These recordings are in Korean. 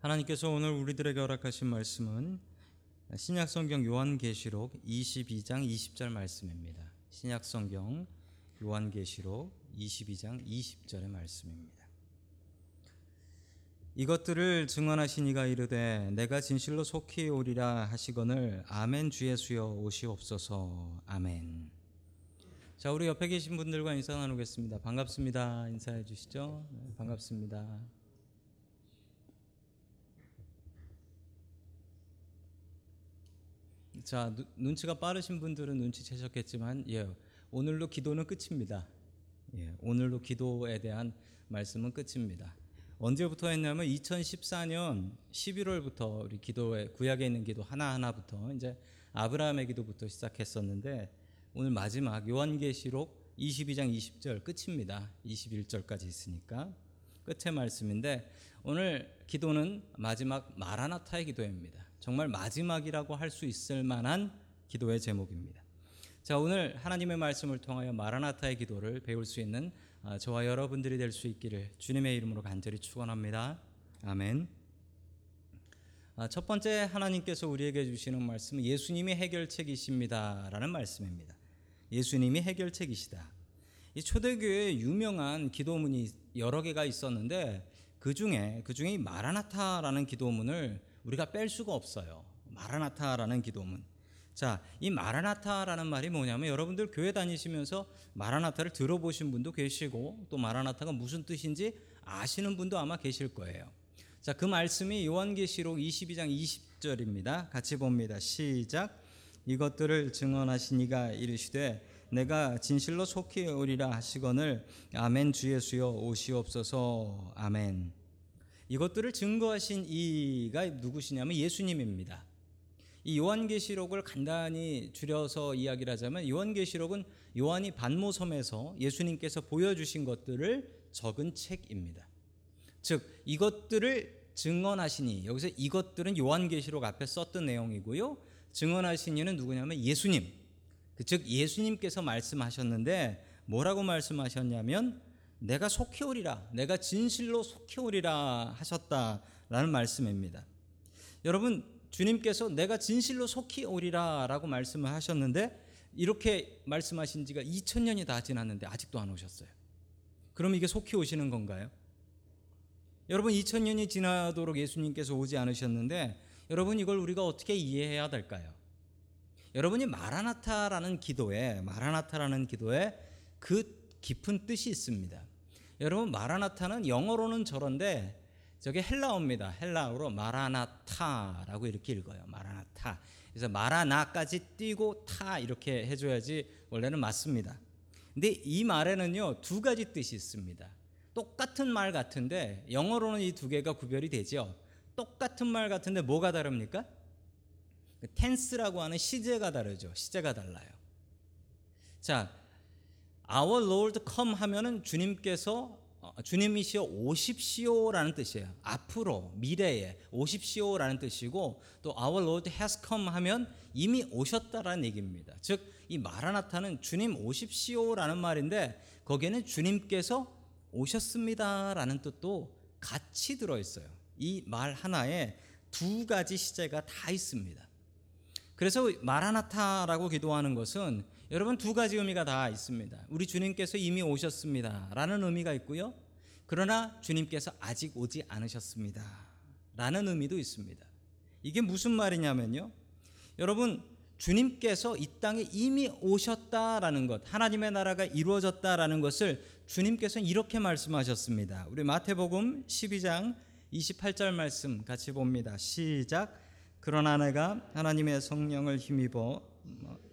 하나님께서 오늘 우리들에게 허락하신 말씀은 신약성경 요한계시록 22장 20절 말씀입니다. 신약성경 요한계시록 22장 20절의 말씀입니다. 이것들을 증언하신 이가 이르되 내가 진실로 속히 오리라 하시거늘 아멘 주 예수여 오시옵소서 아멘. 자 우리 옆에 계신 분들과 인사 나누겠습니다. 반갑습니다. 인사해 주시죠. 네, 반갑습니다. 자 누, 눈치가 빠르신 분들은 눈치채셨겠지만 예 오늘로 기도는 끝입니다. 예 오늘로 기도에 대한 말씀은 끝입니다. 언제부터 했냐면 2014년 11월부터 우리 기도에 구약에 있는 기도 하나 하나부터 이제 아브라함의 기도부터 시작했었는데 오늘 마지막 요한계시록 22장 20절 끝입니다. 21절까지 있으니까 끝의 말씀인데 오늘 기도는 마지막 마라나타의 기도입니다. 정말 마지막이라고 할 수 있을 만한 기도의 제목입니다. 자, 오늘 하나님의 말씀을 통하여 마라나타의 기도를 배울 수 있는 아, 저와 여러분들이 될 수 있기를 주님의 이름으로 간절히 축원합니다. 아멘. 아, 첫 번째 하나님께서 우리에게 주시는 말씀은 예수님이 해결책이십니다라는 말씀입니다. 예수님이 해결책이시다. 이 초대교회에 유명한 기도문이 여러 개가 있었는데 그 중에 그 중에 마라나타라는 기도문을 우리가 뺄 수가 없어요. 마라나타라는 기도문. 자, 이 마라나타라는 말이 뭐냐면 여러분들 교회 다니시면서 마라나타를 들어보신 분도 계시고 또 마라나타가 무슨 뜻인지 아시는 분도 아마 계실 거예요. 자, 그 말씀이 요한계시록 22장 20절입니다. 같이 봅니다. 시작. 이것들을 증언하신 이가 이르시되 내가 진실로 속히 오리라 하시거늘 아멘 주 예수여 오시옵소서 아멘. 이것들을 증거하신 이가 누구시냐면 예수님입니다. 이 요한계시록을 간단히 줄여서 이야기를 하자면 요한계시록은 요한이 반모섬에서 예수님께서 보여주신 것들을 적은 책입니다. 즉 이것들을 증언하시니 여기서 이것들은 요한계시록 앞에 썼던 내용이고요. 증언하신 이는 누구냐면 예수님. 그즉 예수님께서 말씀하셨는데 뭐라고 말씀하셨냐면 내가 속히 오리라. 내가 진실로 속히 오리라 하셨다라는 말씀입니다. 여러분 주님께서 내가 진실로 속히 오리라라고 말씀을 하셨는데 이렇게 말씀하신 지가 2000년이 다 지났는데 아직도 안 오셨어요. 그럼 이게 속히 오시는 건가요? 여러분 2000년이 지나도록 예수님께서 오지 않으셨는데 여러분 이걸 우리가 어떻게 이해해야 될까요? 여러분이 마라나타라는 기도에 마라나타라는 기도에 그 깊은 뜻이 있습니다. 여러분 마라나타는 영어로는 저런데 저게 헬라어입니다. 헬라어로 마라나타라고 이렇게 읽어요. 마라나타. 그래서 마라나까지 띄고 타 이렇게 해줘야지 원래는 맞습니다. 근데 이 말에는요 두 가지 뜻이 있습니다. 똑같은 말 같은데 영어로는 이 두 개가 구별이 되죠. 똑같은 말 같은데 뭐가 다릅니까? 텐스라고 하는 시제가 다르죠. 시제가 달라요. 자, Our Lord come 하면은 주님께서 주님이시여 오십시오라는 뜻이에요. 앞으로 미래에 오십시오라는 뜻이고 또 Our Lord has come 하면 이미 오셨다라는 얘기입니다. 즉 이 마라나타는 주님 오십시오라는 말인데 거기에는 주님께서 오셨습니다라는 뜻도 같이 들어 있어요. 이 말 하나에 두 가지 시제가 다 있습니다. 그래서 마라나타라고 기도하는 것은 여러분 두 가지 의미가 다 있습니다. 우리 주님께서 이미 오셨습니다. 라는 의미가 있고요. 그러나 주님께서 아직 오지 않으셨습니다. 라는 의미도 있습니다. 이게 무슨 말이냐면요. 여러분, 주님께서 이 땅에 이미 오셨다라는 것, 하나님의 나라가 이루어졌다라는 것을 주님께서 이렇게 말씀하셨습니다. 우리 마태복음 12장 28절 말씀 같이 봅니다. 시작. 그러나 내가 하나님의 성령을 힘입어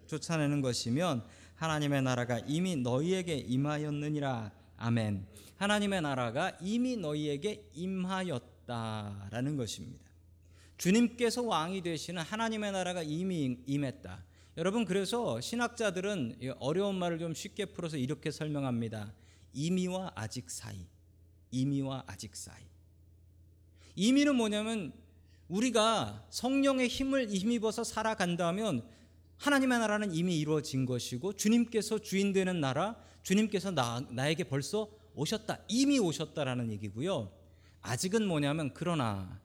쫓아내는 것이면 하나님의 나라가 이미 너희에게 임하였느니라. 아멘. 하나님의 나라가 이미 너희에게 임하였다라는 것입니다. 주님께서 왕이 되시는 하나님의 나라가 이미 임했다. 여러분 그래서 신학자들은 어려운 말을 좀 쉽게 풀어서 이렇게 설명합니다. 이미와 아직 사이. 이미와 아직 사이. 이미는 뭐냐면 우리가 성령의 힘을 힘입어서 살아간다면 하나님의 나라는 이미 이루어진 것이고 주님께서 주인 되는 나라, 주님께서 나, 나에게 벌써 오셨다. 이미 오셨다라는 얘기고요. 아직은 뭐냐면 그러나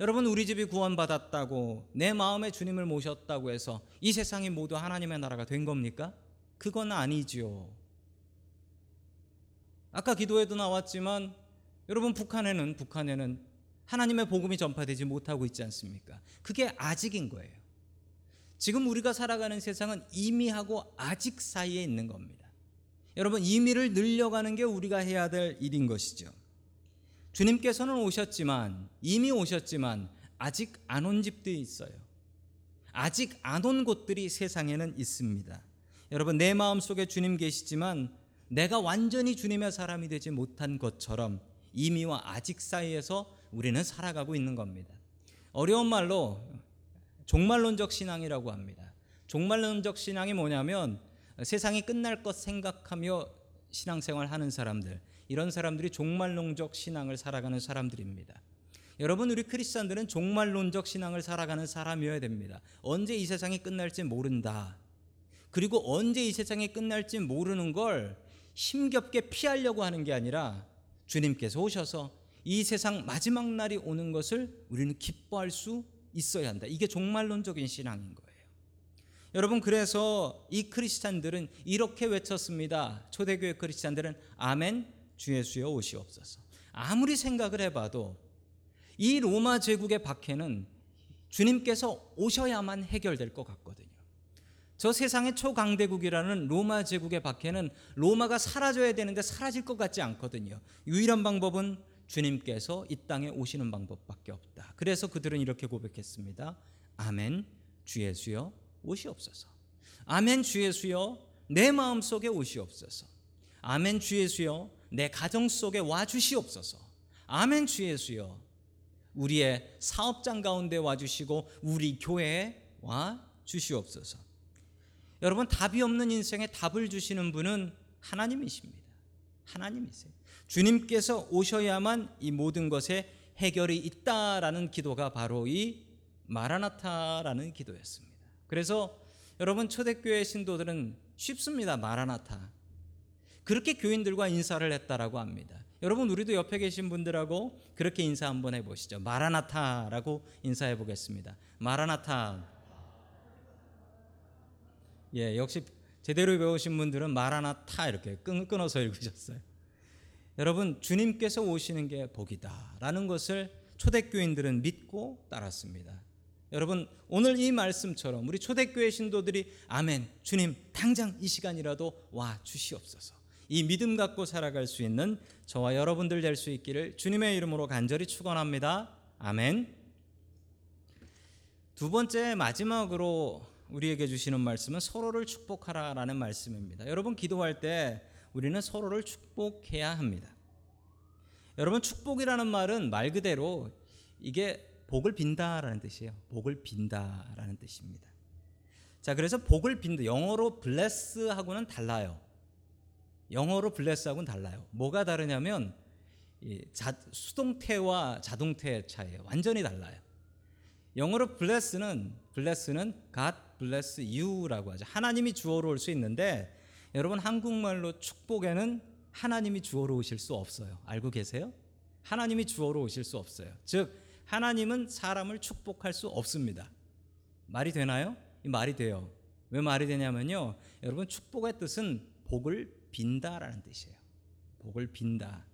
여러분 우리 집이 구원받았다고 내 마음에 주님을 모셨다고 해서 이 세상이 모두 하나님의 나라가 된 겁니까? 그건 아니지요. 아까 기도에도 나왔지만 여러분 북한에는 북한에는 하나님의 복음이 전파되지 못하고 있지 않습니까? 그게 아직인 거예요. 지금 우리가 살아가는 세상은 이미하고 아직 사이에 있는 겁니다. 여러분 이미를 늘려가는 게 우리가 해야 될 일인 것이죠. 주님께서는 오셨지만 이미 오셨지만 아직 안 온 집들이 있어요. 아직 안 온 곳들이 세상에는 있습니다. 여러분 내 마음 속에 주님 계시지만 내가 완전히 주님의 사람이 되지 못한 것처럼 이미와 아직 사이에서 우리는 살아가고 있는 겁니다. 어려운 말로 종말론적 신앙이라고 합니다. 종말론적 신앙이 뭐냐면 세상이 끝날 것 생각하며 신앙생활 하는 사람들 이런 사람들이 종말론적 신앙을 살아가는 사람들입니다. 여러분 우리 크리스천들은 종말론적 신앙을 살아가는 사람이어야 됩니다. 언제 이 세상이 끝날지 모른다. 그리고 언제 이 세상이 끝날지 모르는 걸 힘겹게 피하려고 하는 게 아니라 주님께서 오셔서 이 세상 마지막 날이 오는 것을 우리는 기뻐할 수 있어야 한다. 이게 종말론적인 신앙인 거예요. 여러분 그래서 이 크리스찬들은 이렇게 외쳤습니다. 초대교회 크리스찬들은 아멘 주 예수여 오시옵소서. 아무리 생각을 해봐도 이 로마 제국의 박해는 주님께서 오셔야만 해결될 것 같거든요. 저 세상의 초강대국이라는 로마 제국의 박해는 로마가 사라져야 되는데 사라질 것 같지 않거든요. 유일한 방법은 주님께서 이 땅에 오시는 방법밖에 없다. 그래서 그들은 이렇게 고백했습니다. 아멘 주 예수여 오시옵소서. 아멘 주 예수여 내 마음 속에 오시옵소서. 아멘 주 예수여 내 가정 속에 와 주시옵소서. 아멘 주 예수여 우리의 사업장 가운데 와 주시고 우리 교회에 와 주시옵소서. 여러분 답이 없는 인생에 답을 주시는 분은 하나님이십니다. 하나님이세요. 주님께서 오셔야만 이 모든 것에 해결이 있다라는 기도가 바로 이 마라나타라는 기도였습니다. 그래서 여러분 초대교회 신도들은 쉽습니다. 마라나타. 그렇게 교인들과 인사를 했다라고 합니다. 여러분 우리도 옆에 계신 분들하고 그렇게 인사 한번 해 보시죠. 마라나타라고 인사해 보겠습니다. 마라나타. 예, 역시 제대로 배우신 분들은 마라나타 이렇게 끊어서 읽으셨어요. 여러분 주님께서 오시는 게 복이다라는 것을 초대교인들은 믿고 따랐습니다. 여러분 오늘 이 말씀처럼 우리 초대교회 신도들이 아멘 주님 당장 이 시간이라도 와 주시옵소서. 이 믿음 갖고 살아갈 수 있는 저와 여러분들 될 수 있기를 주님의 이름으로 간절히 축원합니다. 아멘. 두 번째 마지막으로 우리에게 주시는 말씀은 서로를 축복하라라는 말씀입니다. 여러분 기도할 때 우리는 서로를 축복해야 합니다. 여러분 축복이라는 말은 말 그대로 이게 복을 빈다라는 뜻이에요. 복을 빈다라는 뜻입니다. 자, 그래서 복을 빈다 영어로 bless하고는 달라요. 영어로 bless하고는 달라요. 뭐가 다르냐면 자, 수동태와 자동태의 차이예요. 완전히 달라요. 영어로 bless는 bless는 God bless you라고 하죠. 하나님이 주어로 올 수 있는데 여러분 한국말로 축복에는 하나님이 주어로 오실 수 없어요. 알고 계세요? 하나님이 주어로 오실 수 없어요. 즉 하나님은 사람을 축복할 수 없습니다. 말이 되나요? 이 말이 돼요. 왜 말이 되냐면요. 여러분 축복의 뜻은 복을 빈다라는 뜻이에요. 복을 빈다.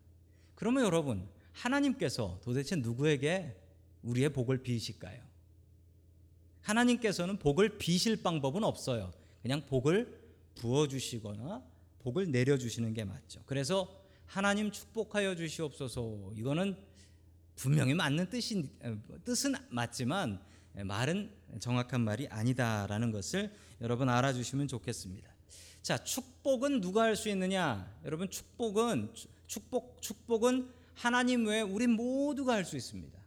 그러면 여러분 하나님께서 도대체 누구에게 우리의 복을 비실까요? 하나님께서는 복을 비실 방법은 없어요. 그냥 복을 부어 주시거나 복을 내려 주시는 게 맞죠. 그래서 하나님 축복하여 주시옵소서. 이거는 분명히 맞는 뜻인 뜻은 맞지만 말은 정확한 말이 아니다라는 것을 여러분 알아주시면 좋겠습니다. 자, 축복은 누가 할 수 있느냐? 여러분 축복은 축복 축복은 하나님 외에 우리 모두가 할 수 있습니다.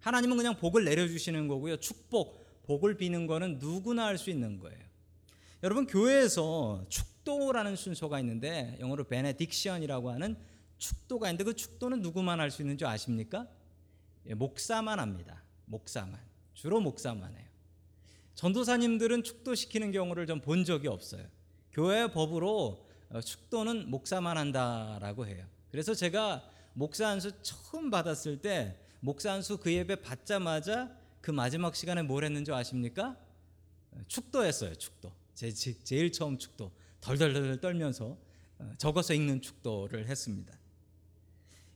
하나님은 그냥 복을 내려 주시는 거고요. 축복, 복을 비는 거는 누구나 할 수 있는 거예요. 여러분 교회에서 축도라는 순서가 있는데 영어로 베네딕션이라고 하는 축도가 있는데 그 축도는 누구만 할 수 있는 줄 아십니까? 예, 목사만 합니다. 목사만. 주로 목사만 해요. 전도사님들은 축도시키는 경우를 좀 본 적이 없어요. 교회 법으로 어, 축도는 목사만 한다라고 해요. 그래서 제가 목사 안수 처음 받았을 때 목사 한수 그 예배 받자마자 그 마지막 시간에 뭘 했는지 아십니까? 축도했어요. 축도. 제, 제, 제일 처음 축도. 덜덜덜 떨면서 어, 적어서 읽는 축도를 했습니다.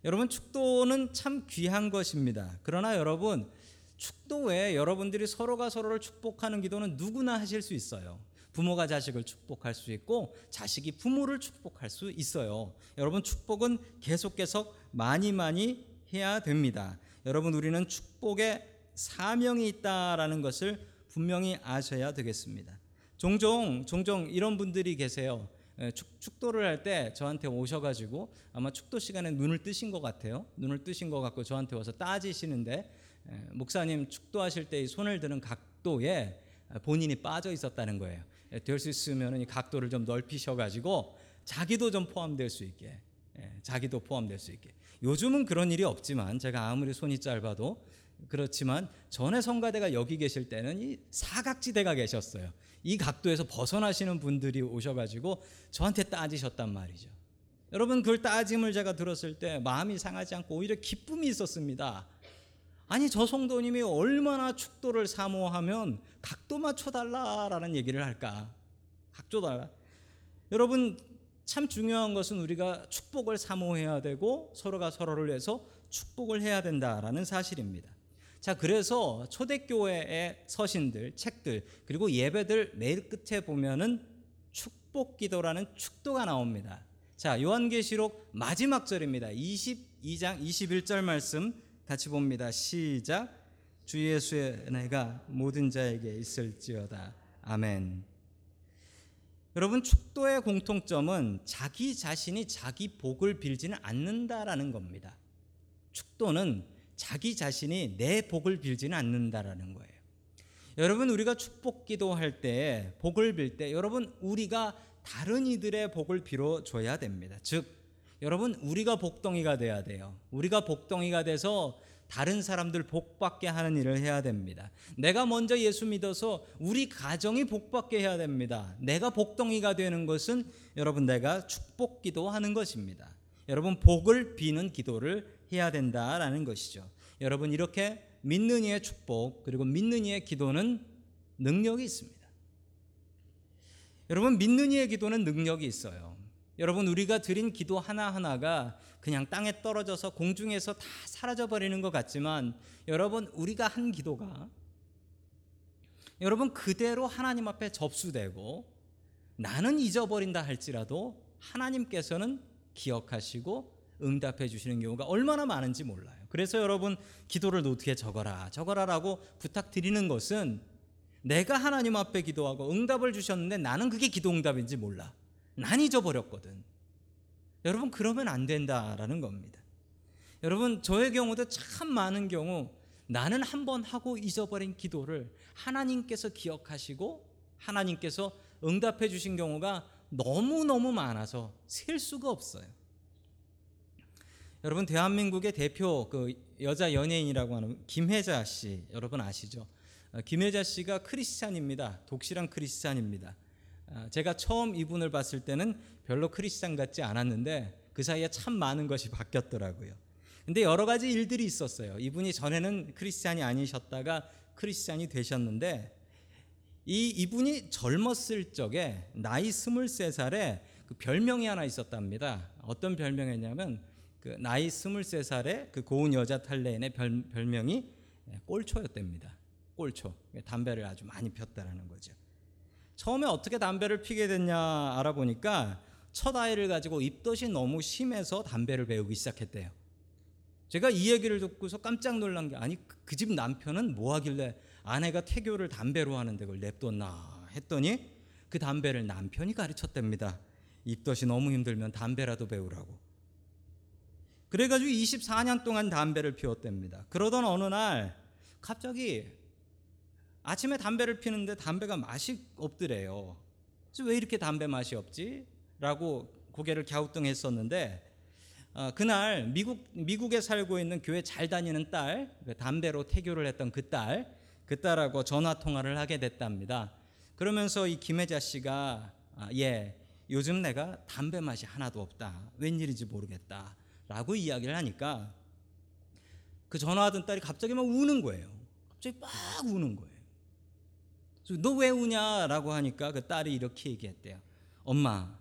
여러분 축도는 참 귀한 것입니다. 그러나 여러분 축도 외에 여러분들이 서로가 서로를 축복하는 기도는 누구나 하실 수 있어요. 부모가 자식을 축복할 수 있고 자식이 부모를 축복할 수 있어요. 여러분 축복은 계속 계속 많이 많이 해야 됩니다. 여러분 우리는 축복의 사명이 있다라는 것을 분명히 아셔야 되겠습니다. 종종 종종 이런 분들이 계세요. 예, 축, 축도를 할 때 저한테 오셔가지고 아마 축도 시간에 눈을 뜨신 것 같아요. 눈을 뜨신 것 같고 저한테 와서 따지시는데 예, 목사님 축도하실 때 손을 드는 각도에 본인이 빠져 있었다는 거예요. 예, 될수 있으면 이 각도를 좀 넓히셔가지고 자기도 좀 포함될 수 있게, 자기도 포함될 수 있게. 요즘은 그런 일이 없지만 제가 아무리 손이 짧아도 그렇지만 전에 성가대가 여기 계실 때는 이 사각지대가 계셨어요. 이 각도에서 벗어나시는 분들이 오셔가지고 저한테 따지셨단 말이죠. 여러분 그걸 따짐을 제가 들었을 때 마음이 상하지 않고 오히려 기쁨이 있었습니다. 아니 저 성도님이 얼마나 축도를 사모하면 각도 맞춰달라라는 얘기를 할까? 각도 달라. 여러분 참 중요한 것은 우리가 축복을 사모해야 되고 서로가 서로를 위해서 축복을 해야 된다라는 사실입니다. 자, 그래서 초대교회의 서신들, 책들, 그리고 예배들 매일 끝에 보면은 축복 기도라는 축도가 나옵니다. 자, 요한계시록 마지막 절입니다. 22장 21절 말씀 같이 봅니다. 시작. 주 예수의 은혜가 모든 자에게 있을지어다. 아멘. 여러분 축도의 공통점은 자기 자신이 자기 복을 빌지는 않는다라는 겁니다. 축도는 자기 자신이 내 복을 빌지는 않는다라는 거예요. 여러분 우리가 축복 기도할 때 복을 빌 때 여러분 우리가 다른 이들의 복을 빌어 줘야 됩니다. 즉 여러분 우리가 복덩이가 돼야 돼요. 우리가 복덩이가 돼서 다른 사람들 복받게 하는 일을 해야 됩니다. 내가 먼저 예수 믿어서 우리 가정이 복받게 해야 됩니다. 내가 복덩이가 되는 것은 여러분 내가 축복 기도하는 것입니다. 여러분 복을 비는 기도를 해야 된다라는 것이죠. 여러분 이렇게 믿는 이의 축복 그리고 믿는 이의 기도는 능력이 있습니다. 여러분 믿는 이의 기도는 능력이 있어요. 여러분 우리가 드린 기도 하나하나가 그냥 땅에 떨어져서 공중에서 다 사라져 버리는 것 같지만 여러분 우리가 한 기도가 여러분 그대로 하나님 앞에 접수되고 나는 잊어버린다 할지라도 하나님께서는 기억하시고 응답해 주시는 경우가 얼마나 많은지 몰라요. 그래서 여러분 기도를 노트에 적어라. 적어라라고 부탁드리는 것은 내가 하나님 앞에 기도하고 응답을 주셨는데 나는 그게 기도 응답인지 몰라. 난 잊어버렸거든. 여러분 그러면 안 된다라는 겁니다. 여러분 저의 경우도 참 많은 경우 나는 한 번 하고 잊어버린 기도를 하나님께서 기억하시고 하나님께서 응답해 주신 경우가 너무너무 많아서 셀 수가 없어요. 여러분 대한민국의 대표 그 여자 연예인이라고 하는 김혜자 씨 여러분 아시죠? 어, 김혜자 씨가 크리스찬입니다. 독실한 크리스찬입니다. 아, 제가 처음 이분을 봤을 때는 별로 크리스찬 같지 않았는데 그 사이에 참 많은 것이 바뀌었더라고요. 근데 여러 가지 일들이 있었어요. 이분이 전에는 크리스찬이 아니셨다가 크리스찬이 되셨는데 이 이분이 젊었을 적에 나이 23살에 그 별명이 하나 있었답니다. 어떤 별명이냐면 그 나이 23살의 그 고운 여자 탈레인의 별, 별명이 예, 꼴초였답니다. 꼴초. 담배를 아주 많이 폈다라는 거죠. 처음에 어떻게 담배를 피게 됐냐 알아보니까 첫 아이를 가지고 입덧이 너무 심해서 담배를 배우기 시작했대요. 제가 이 얘기를 듣고서 깜짝 놀란 게 아니 그 집 남편은 뭐 하길래 아내가 태교를 담배로 하는데 그걸 냅뒀나 했더니 그 담배를 남편이 가르쳤답니다. 입덧이 너무 힘들면 담배라도 배우라고. 그래가지고 24년 동안 담배를 피웠답니다. 그러던 어느 날 갑자기 아침에 담배를 피는데 담배가 맛이 없더래요. 그래서 왜 이렇게 담배 맛이 없지? 라고 고개를 갸우뚱했었는데 어, 그날 미국 미국에 살고 있는 교회 잘 다니는 딸그 담배로 태교를 했던 그 딸, 그 딸하고 전화 통화를 하게 됐답니다. 그러면서 이 김혜자 씨가 아, 예 요즘 내가 담배 맛이 하나도 없다. 웬일인지 모르겠다. 라고 이야기를 하니까 그 전화하던 딸이 갑자기 막 우는 거예요. 갑자기 막 우는 거예요. 너 왜 우냐라고 하니까 그 딸이 이렇게 얘기했대요. 엄마,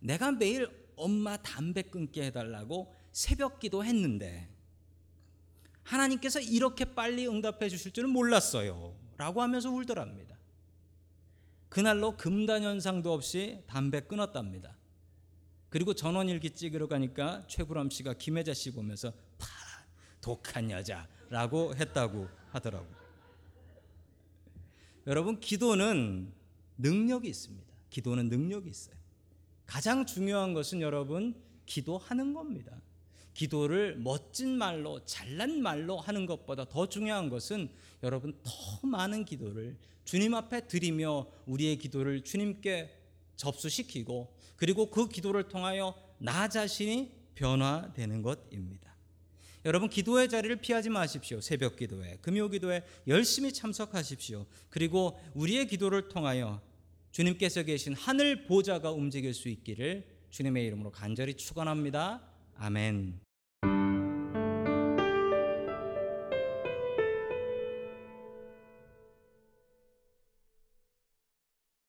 내가 매일 엄마 담배 끊게 해달라고 새벽 기도 했는데 하나님께서 이렇게 빨리 응답해 주실 줄은 몰랐어요. 라고 하면서 울더랍니다. 그날로 금단현상도 없이 담배 끊었답니다. 그리고 전원일기 찍으러 가니까 최불암 씨가 김혜자 씨 보면서 파 독한 여자라고 했다고 하더라고요. 여러분 기도는 능력이 있습니다. 기도는 능력이 있어요. 가장 중요한 것은 여러분 기도하는 겁니다. 기도를 멋진 말로 잘난 말로 하는 것보다 더 중요한 것은 여러분 더 많은 기도를 주님 앞에 드리며 우리의 기도를 주님께 접수시키고 그리고 그 기도를 통하여 나 자신이 변화되는 것입니다. 여러분 기도의 자리를 피하지 마십시오. 새벽 기도에, 금요 기도에 열심히 참석하십시오. 그리고 우리의 기도를 통하여 주님께서 계신 하늘 보좌가 움직일 수 있기를 주님의 이름으로 간절히 축원합니다. 아멘.